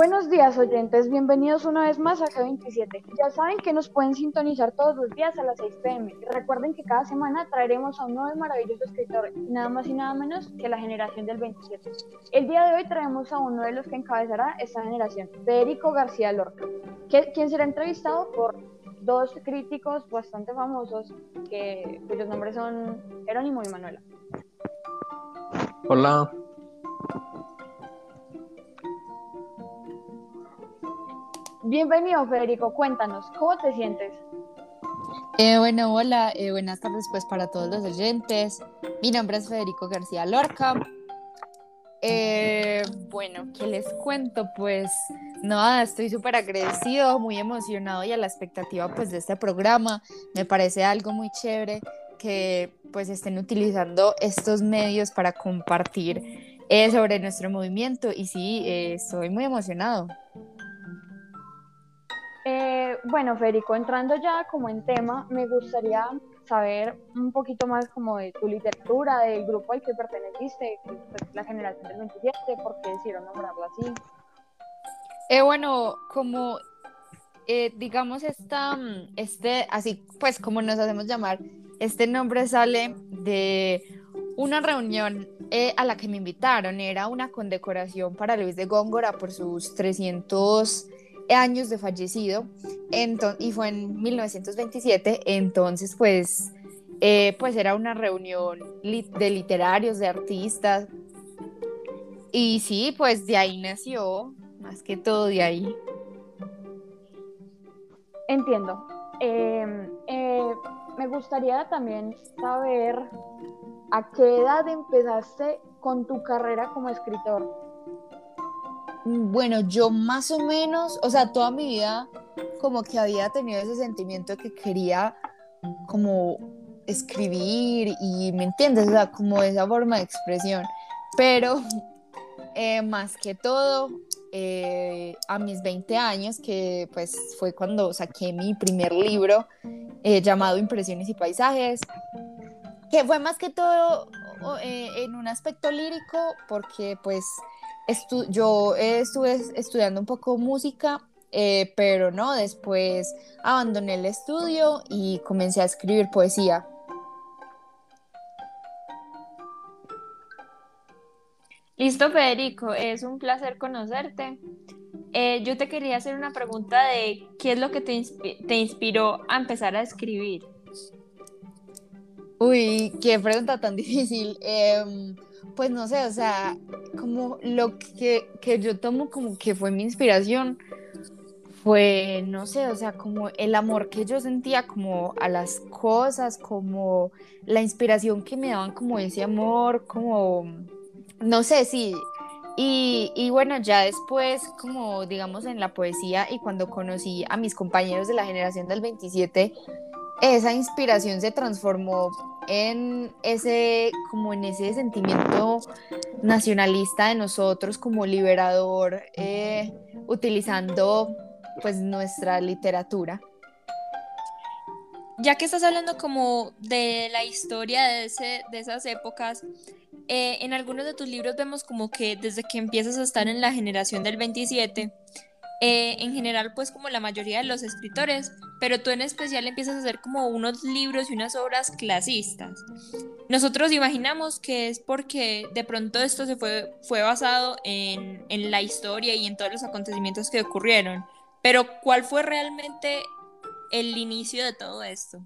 Buenos días oyentes, bienvenidos una vez más a G27. Ya saben que nos pueden sintonizar todos los días a las 6 pm. Recuerden que cada semana traeremos a un nuevo maravilloso escritor, nada más y nada menos que la generación del 27. El día de hoy traemos a uno de los que encabezará esta generación, Federico García Lorca, quien será entrevistado por dos críticos bastante famosos que, cuyos nombres son Jerónimo y Manuela. Hola. Bienvenido, Federico. Cuéntanos, ¿cómo te sientes? Eh, bueno, hola, eh, buenas tardes pues para todos los oyentes. Mi nombre es Federico García Lorca. Eh, bueno, ¿qué les cuento? Pues nada, estoy súper agradecido, muy emocionado y a la expectativa pues de este programa. Me parece algo muy chévere que pues estén utilizando estos medios para compartir sobre nuestro movimiento y sí, estoy muy emocionado. Eh, bueno, Federico, entrando ya como en tema, me gustaría saber un poquito más como de tu literatura, del grupo al que perteneciste, la generación del 27, por qué decidieron nombrarlo así. Eh, bueno, como eh, digamos esta, este, así pues como nos hacemos llamar, este nombre sale de una reunión a la que me invitaron, era una condecoración para Luis de Góngora por sus 300 años de fallecido y fue en 1927, entonces pues, eh, pues era una reunión de literarios, de artistas y sí, pues de ahí nació, más que todo de ahí. Entiendo. Em, eh, me gustaría también saber a qué edad empezaste con tu carrera como escritor. Bueno, yo más o menos, o sea, toda mi vida como que había tenido ese sentimiento de que quería como escribir y, ¿me entiendes? O sea, como esa forma de expresión. Pero eh, más que todo, eh, a mis 20 años, que pues fue cuando saqué mi primer libro eh, llamado Impresiones y Paisajes, que fue más que todo en un aspecto lírico, porque pues yo estuve estudiando un poco música, eh, pero no, después abandoné el estudio y comencé a escribir poesía. Listo, Federico, es un placer conocerte. Eh, yo te quería hacer una pregunta de qué es lo que te, te inspiró a empezar a escribir. Uy, qué pregunta tan difícil. Em, pues no sé, o sea, como lo que, yo tomo como que fue mi inspiración fue, no sé, o sea, como el amor que yo sentía como a las cosas, como la inspiración que me daban como ese amor, como, no sé, sí. Y, y bueno, ya después, como digamos en la poesía y cuando conocí a mis compañeros de la generación del 27, esa inspiración se transformó en ese, como en ese sentimiento nacionalista de nosotros como liberador, eh, utilizando pues nuestra literatura. Ya que estás hablando como de la historia de, ese, de esas épocas, eh, en algunos de tus libros vemos como que desde que empiezas a estar en la generación del 27, eh, en general pues como la mayoría de los escritores, pero tú en especial empiezas a hacer como unos libros y unas obras clasistas. Nosotros imaginamos que es porque de pronto esto se fue, fue basado en, en la historia y en todos los acontecimientos que ocurrieron, pero ¿cuál fue realmente el inicio de todo esto?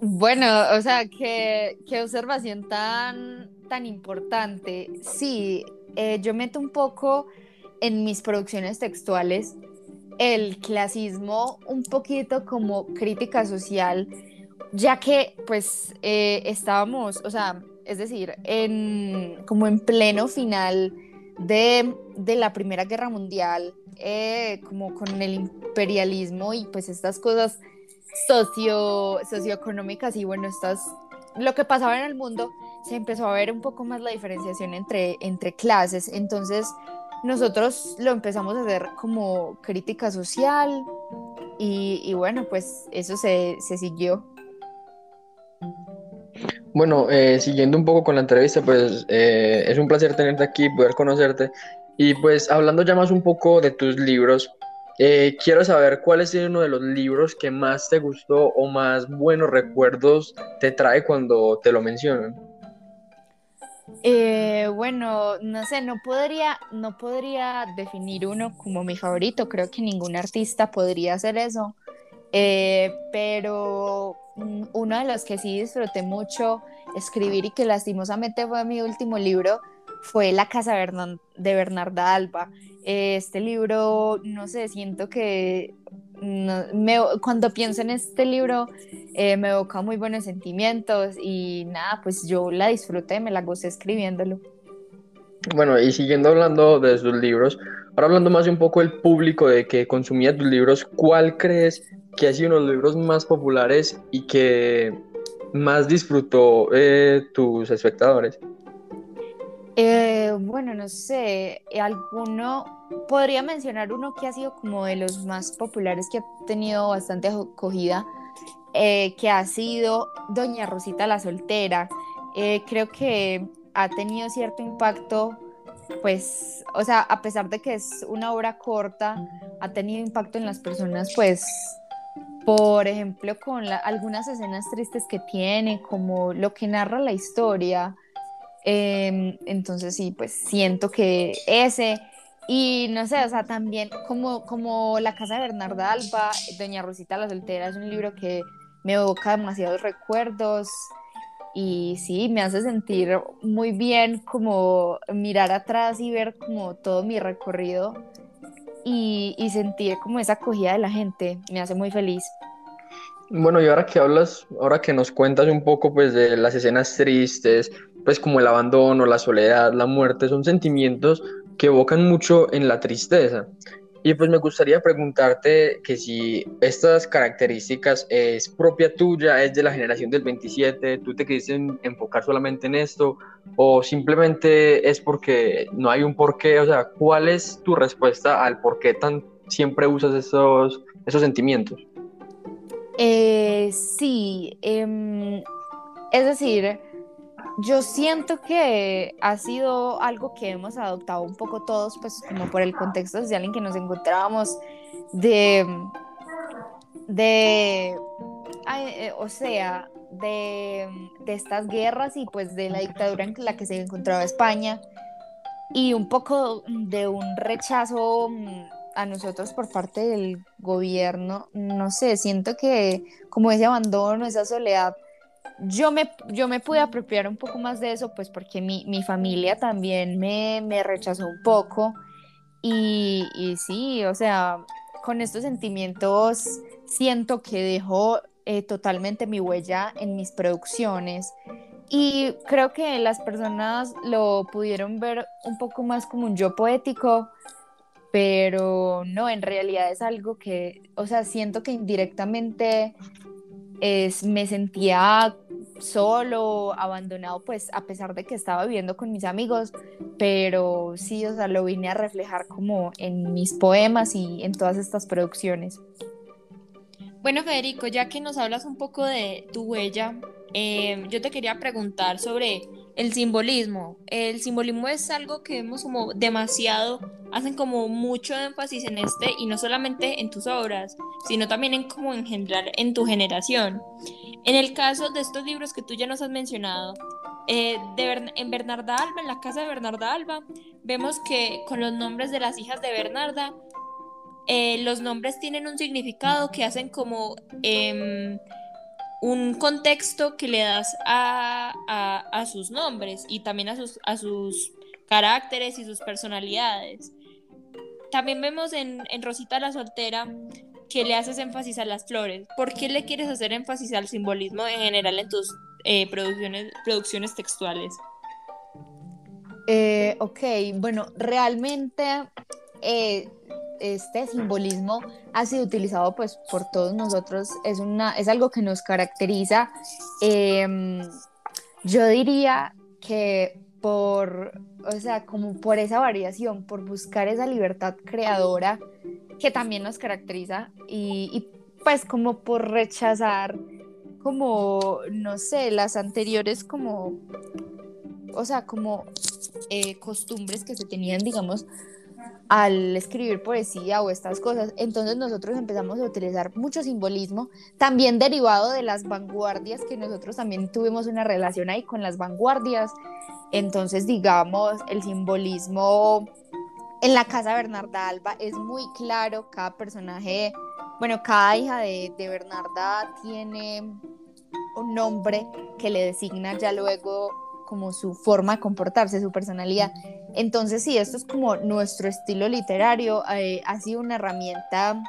Bueno, o sea, qué, qué observación tan, tan importante. Sí, eh, yo meto un poco en mis producciones textuales el clasismo un poquito como crítica social, ya que pues eh, estábamos, o sea, es decir, en, como en pleno final de, la Primera Guerra Mundial, eh, como con el imperialismo y pues estas cosas socio, socioeconómicas y bueno, estas, lo que pasaba en el mundo, se empezó a ver un poco más la diferenciación entre, entre clases, entonces nosotros lo empezamos a hacer como crítica social y, bueno, pues eso se, siguió. Bueno, eh, siguiendo un poco con la entrevista, pues eh, es un placer tenerte aquí, poder conocerte Y pues hablando ya más un poco de tus libros, eh, quiero saber cuál es uno de los libros que más te gustó o más buenos recuerdos te trae cuando te lo mencionan. Eh, bueno, no sé, no podría, no podría definir uno como mi favorito. Creo que ningún artista podría hacer eso. Eh, pero mm, uno de los que sí disfruté mucho escribir y que lastimosamente fue mi último libro fue La Casa de Bernarda Alba. Este libro, no sé, siento que cuando pienso en este libro eh, me evoca muy buenos sentimientos y nada, pues yo la disfruté, me la gocé escribiéndolo. Bueno, y siguiendo hablando de sus libros, ahora hablando más un poco del público de que consumía tus libros, ¿cuál crees que ha sido uno de los libros más populares y que más disfrutó eh, tus espectadores? Eh, bueno, no sé, alguno, podría mencionar uno que ha sido como de los más populares, que ha tenido bastante acogida, eh, que ha sido Doña Rosita la Soltera. Eh, creo que ha tenido cierto impacto, pues, o sea, a pesar de que es una obra corta, ha tenido impacto en las personas, pues, por ejemplo, con algunas escenas tristes que tiene, como lo que narra la historia Em, entonces sí, pues siento que ese, y no sé, o sea, también como, como La Casa de Bernarda Alba, Doña Rosita la Soltera, es un libro que me evoca demasiados recuerdos y sí, me hace sentir muy bien como mirar atrás y ver como todo mi recorrido y, y sentir como esa acogida de la gente, me hace muy feliz. Bueno, y ahora que hablas, ahora que nos cuentas un poco pues de las escenas tristes, pues como el abandono, la soledad, la muerte, son sentimientos que evocan mucho en la tristeza. Y pues me gustaría preguntarte que si estas características es propia tuya, es de la generación del 27, tú te quisiste enfocar solamente en esto o simplemente es porque no hay un porqué, o sea, ¿cuál es tu respuesta al por qué tan siempre usas esos, esos sentimientos? Eh, sí, em, es decir, yo siento que ha sido algo que hemos adoptado un poco todos, pues como por el contexto social en que nos encontrábamos, de, de, eh, o sea, de, de estas guerras y pues de la dictadura en la que se encontraba España y un poco de un rechazo a nosotros por parte del gobierno, no sé, siento que como ese abandono, esa soledad, yo me, yo me pude apropiar un poco más de eso, pues porque mi, familia también me, rechazó un poco. Y, y, sí, o sea, con estos sentimientos siento que dejó eh, totalmente mi huella en mis producciones. Y creo que las personas lo pudieron ver un poco más como un yo poético pero no, en realidad es algo que, o sea, siento que indirectamente es, me sentía solo, abandonado, pues a pesar de que estaba viviendo con mis amigos, pero sí, o sea, lo vine a reflejar como en mis poemas y en todas estas producciones. Bueno, Federico, ya que nos hablas un poco de tu huella, eh, yo te quería preguntar sobre el simbolismo. El simbolismo es algo que vemos como demasiado, hacen como mucho énfasis en este y no solamente en tus obras, sino también en como en general en tu generación. En el caso de estos libros que tú ya nos has mencionado, eh, en Bernarda Alba, en la casa de Bernarda Alba, vemos que con los nombres de las hijas de Bernarda, eh, los nombres tienen un significado que hacen como em, un contexto que le das a, sus nombres y también a sus, a sus caracteres y sus personalidades. También vemos en, Rosita la Soltera que le haces énfasis a las flores. ¿Por qué le quieres hacer énfasis al simbolismo en general en tus eh, producciones, producciones textuales? Eh, ok, bueno, realmente eh, este simbolismo ha sido utilizado pues por todos nosotros, es, una, es algo que nos caracteriza. Em, yo diría que por, o sea, como por esa variación, por buscar esa libertad creadora que también nos caracteriza y, pues como por rechazar como, no sé, las anteriores como, o sea, como eh, costumbres que se tenían, digamos, al escribir poesía o estas cosas. Entonces nosotros empezamos a utilizar mucho simbolismo, también derivado de las vanguardias, que nosotros también tuvimos una relación ahí con las vanguardias. Entonces, digamos, el simbolismo en la casa Bernarda Alba es muy claro, cada personaje, bueno, cada hija de, de Bernarda tiene un nombre que le designa ya luego como su forma de comportarse, su personalidad. Entonces, sí, esto es como nuestro estilo literario, eh, ha sido una herramienta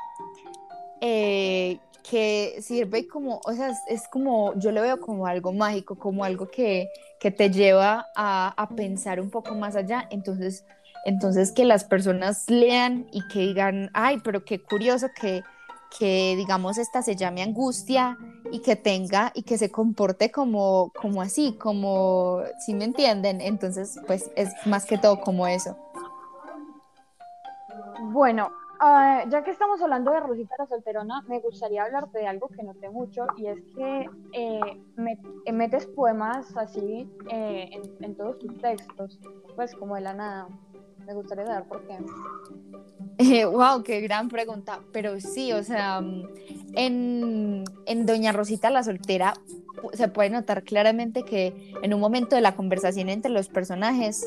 eh, que sirve como, o sea, es, como, yo lo veo como algo mágico, como algo que, que te lleva a, a, pensar un poco más allá. Entonces, entonces, que las personas lean y que digan, ay, pero qué curioso que que digamos esta se llame angustia y que tenga y que se comporte como, como así, como, si me entienden, entonces pues es más que todo como eso. Bueno, uh, ya que estamos hablando de Rosita la Solterona, me gustaría hablarte de algo que noté mucho y es que eh, metes poemas así eh, en, en todos tus textos, pues como de la nada. Me gustaría saber por qué. Eh, wow, qué gran pregunta. Pero sí, o sea, en, en Doña Rosita la soltera se puede notar claramente que en un momento de la conversación entre los personajes,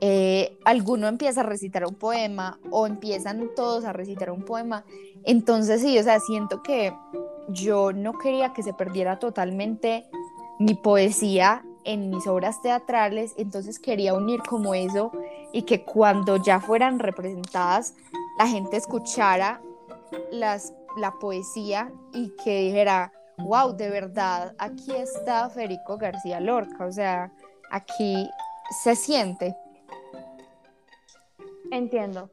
eh, alguno empieza a recitar un poema o empiezan todos a recitar un poema. Entonces sí, o sea, siento que yo no quería que se perdiera totalmente mi poesía en mis obras teatrales, entonces quería unir como eso y que cuando ya fueran representadas la gente escuchara las, la poesía y que dijera, wow, de verdad, aquí está Federico García Lorca, o sea, aquí se siente. Entiendo.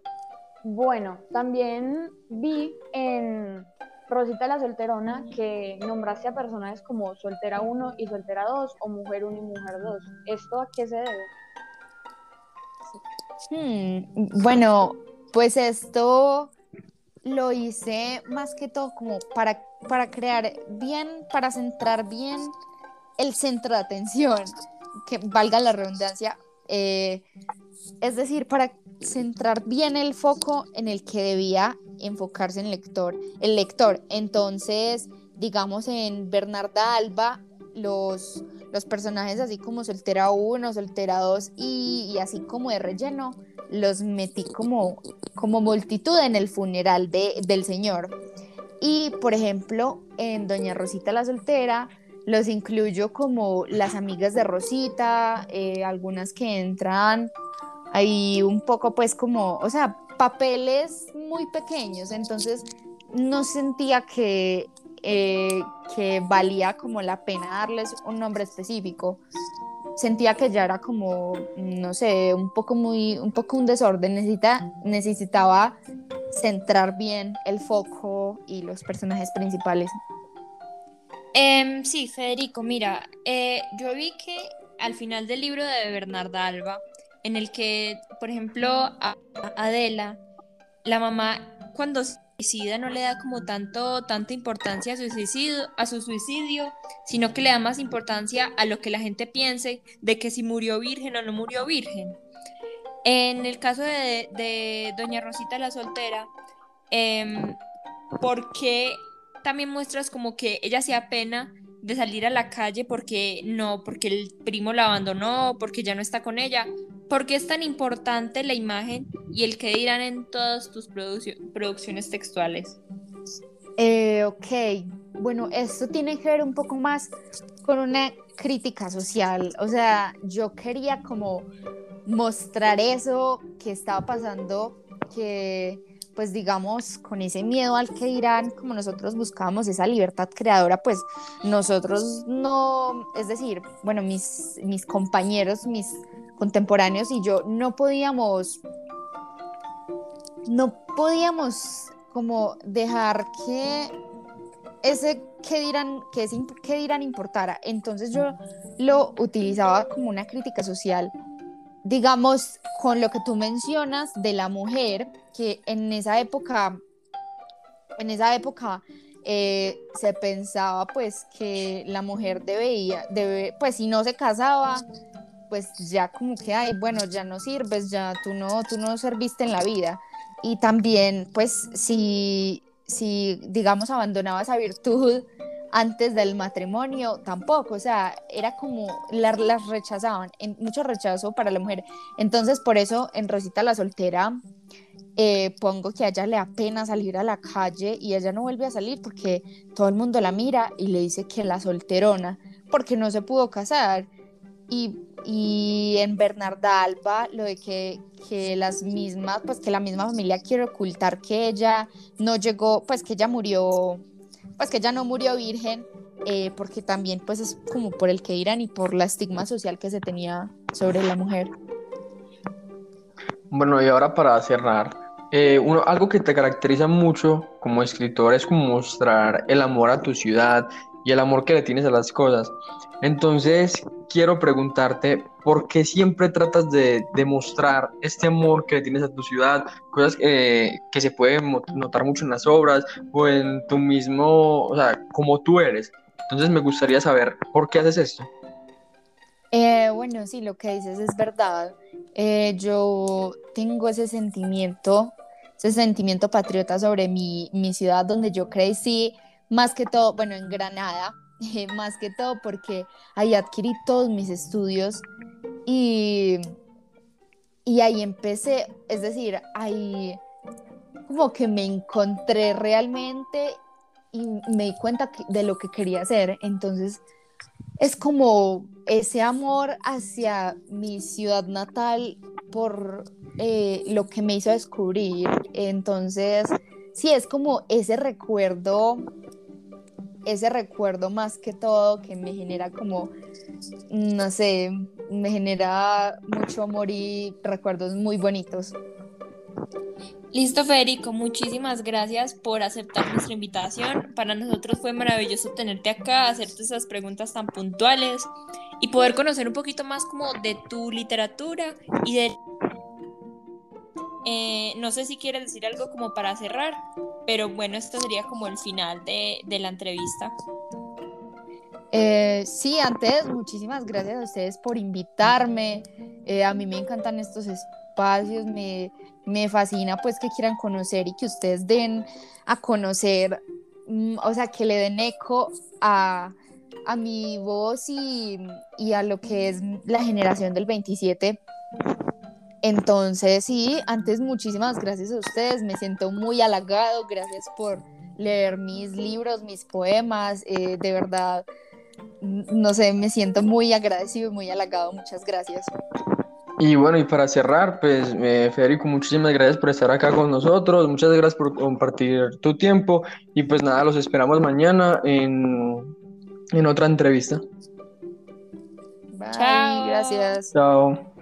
Bueno, también vi en Rosita la Solterona, que nombraste a personajes como Soltera 1 y Soltera 2 o Mujer 1 y Mujer 2. ¿Esto a qué se debe? Hmm, bueno, pues esto lo hice más que todo como para, para crear bien, para centrar bien el centro de atención, que valga la redundancia, eh, es decir, para centrar bien el foco en el que debía enfocarse el lector, el lector. Entonces, digamos en Bernarda Alba, los, los personajes así como Soltera 1, Soltera 2 y, así como de relleno, los metí como, como multitud en el funeral de, del señor. Y por ejemplo, en Doña Rosita la Soltera, los incluyo como las amigas de Rosita, eh, algunas que entran ahí un poco pues como, o sea, papeles muy pequeños, entonces no sentía que, eh, que valía como la pena darles un nombre específico. Sentía que ya era como, no sé, un poco muy, un poco un desorden. Necesita, necesitaba centrar bien el foco y los personajes principales. Em, sí, Federico, mira, eh, yo vi que al final del libro de Bernarda Alba, en el que, por ejemplo, Adela, la mamá cuando suicida no le da como tanto, tanta importancia a su, suicidio, a su suicidio, sino que le da más importancia a lo que la gente piense de que si murió virgen o no murió virgen. En el caso de, Doña Rosita la soltera, eh, ¿por qué también muestras como que ella se apena de salir a la calle porque no, porque el primo la abandonó, porque ya no está con ella. ¿Por qué es tan importante la imagen y el que dirán en todas tus producciones textuales? Eh, ok, bueno, esto tiene que ver un poco más con una crítica social. O sea, yo quería como mostrar eso que estaba pasando, que pues digamos, con ese miedo al que dirán, como nosotros buscábamos esa libertad creadora, pues nosotros no, es decir, bueno, mis, mis compañeros, mis contemporáneos y yo no podíamos, no podíamos como dejar que ese que dirán, que ese que dirán importara. Entonces yo lo utilizaba como una crítica social digamos, con lo que tú mencionas de la mujer, que en esa época, en esa época eh, se pensaba pues que la mujer debía, debe, pues si no se casaba, pues ya como que, ay, bueno, ya no sirves, ya tú no, tú no serviste en la vida. Y también, pues, si, si digamos, abandonaba esa virtud antes del matrimonio, tampoco, o sea, era como, las, las rechazaban, en, mucho rechazo para la mujer. Entonces, por eso en Rosita la soltera eh, pongo que a ella le apena salir a la calle y ella no vuelve a salir porque todo el mundo la mira y le dice que la solterona, porque no se pudo casar. Y, en Bernarda Alba, lo de que, que las mismas, pues que la misma familia quiere ocultar que ella no llegó, pues que ella murió, pues que ella no murió virgen, eh, porque también pues es como por el que irán y por la estigma social que se tenía sobre la mujer. Bueno, y ahora para cerrar, eh, uno, algo que te caracteriza mucho como escritor es como mostrar el amor a tu ciudad y el amor que le tienes a las cosas. Entonces, quiero preguntarte, ¿por qué siempre tratas de demostrar este amor que le tienes a tu ciudad? Cosas que se pueden notar mucho en las obras o en tu mismo, o sea, como tú eres. Entonces, me gustaría saber, ¿por qué haces esto? Eh, bueno, sí, lo que dices es verdad. Eh, yo tengo ese sentimiento ese sentimiento patriota sobre mi, mi ciudad donde yo crecí, más que todo, bueno, en Granada, más que todo porque ahí adquirí todos mis estudios y, y ahí empecé, es decir, ahí como que me encontré realmente y me di cuenta de lo que quería hacer, entonces es como ese amor hacia mi ciudad natal por eh, lo que me hizo descubrir. Entonces, sí, es como ese recuerdo, ese recuerdo más que todo que me genera como, no sé, me genera mucho amor y recuerdos muy bonitos. Listo, Federico, muchísimas gracias por aceptar nuestra invitación. Para nosotros fue maravilloso tenerte acá, hacerte esas preguntas tan puntuales y poder conocer un poquito más como de tu literatura y de... Eh, no sé si quieres decir algo como para cerrar, pero bueno, esto sería como el final de, la entrevista. Eh, sí, antes, muchísimas gracias a ustedes por invitarme. Eh, a mí me encantan estos espacios, me, me fascina pues que quieran conocer y que ustedes den a conocer, mm, o sea, que le den eco a, a mi voz y, y, a lo que es la generación del 27. Entonces, sí, antes muchísimas gracias a ustedes, me siento muy halagado, gracias por leer mis libros, mis poemas, eh, de verdad, no sé, me siento muy agradecido y muy halagado, muchas gracias. Y bueno, y para cerrar, pues eh, Federico, muchísimas gracias por estar acá con nosotros, muchas gracias por compartir tu tiempo y pues nada, los esperamos mañana en, en otra entrevista. Bye, Chao. gracias. Chao.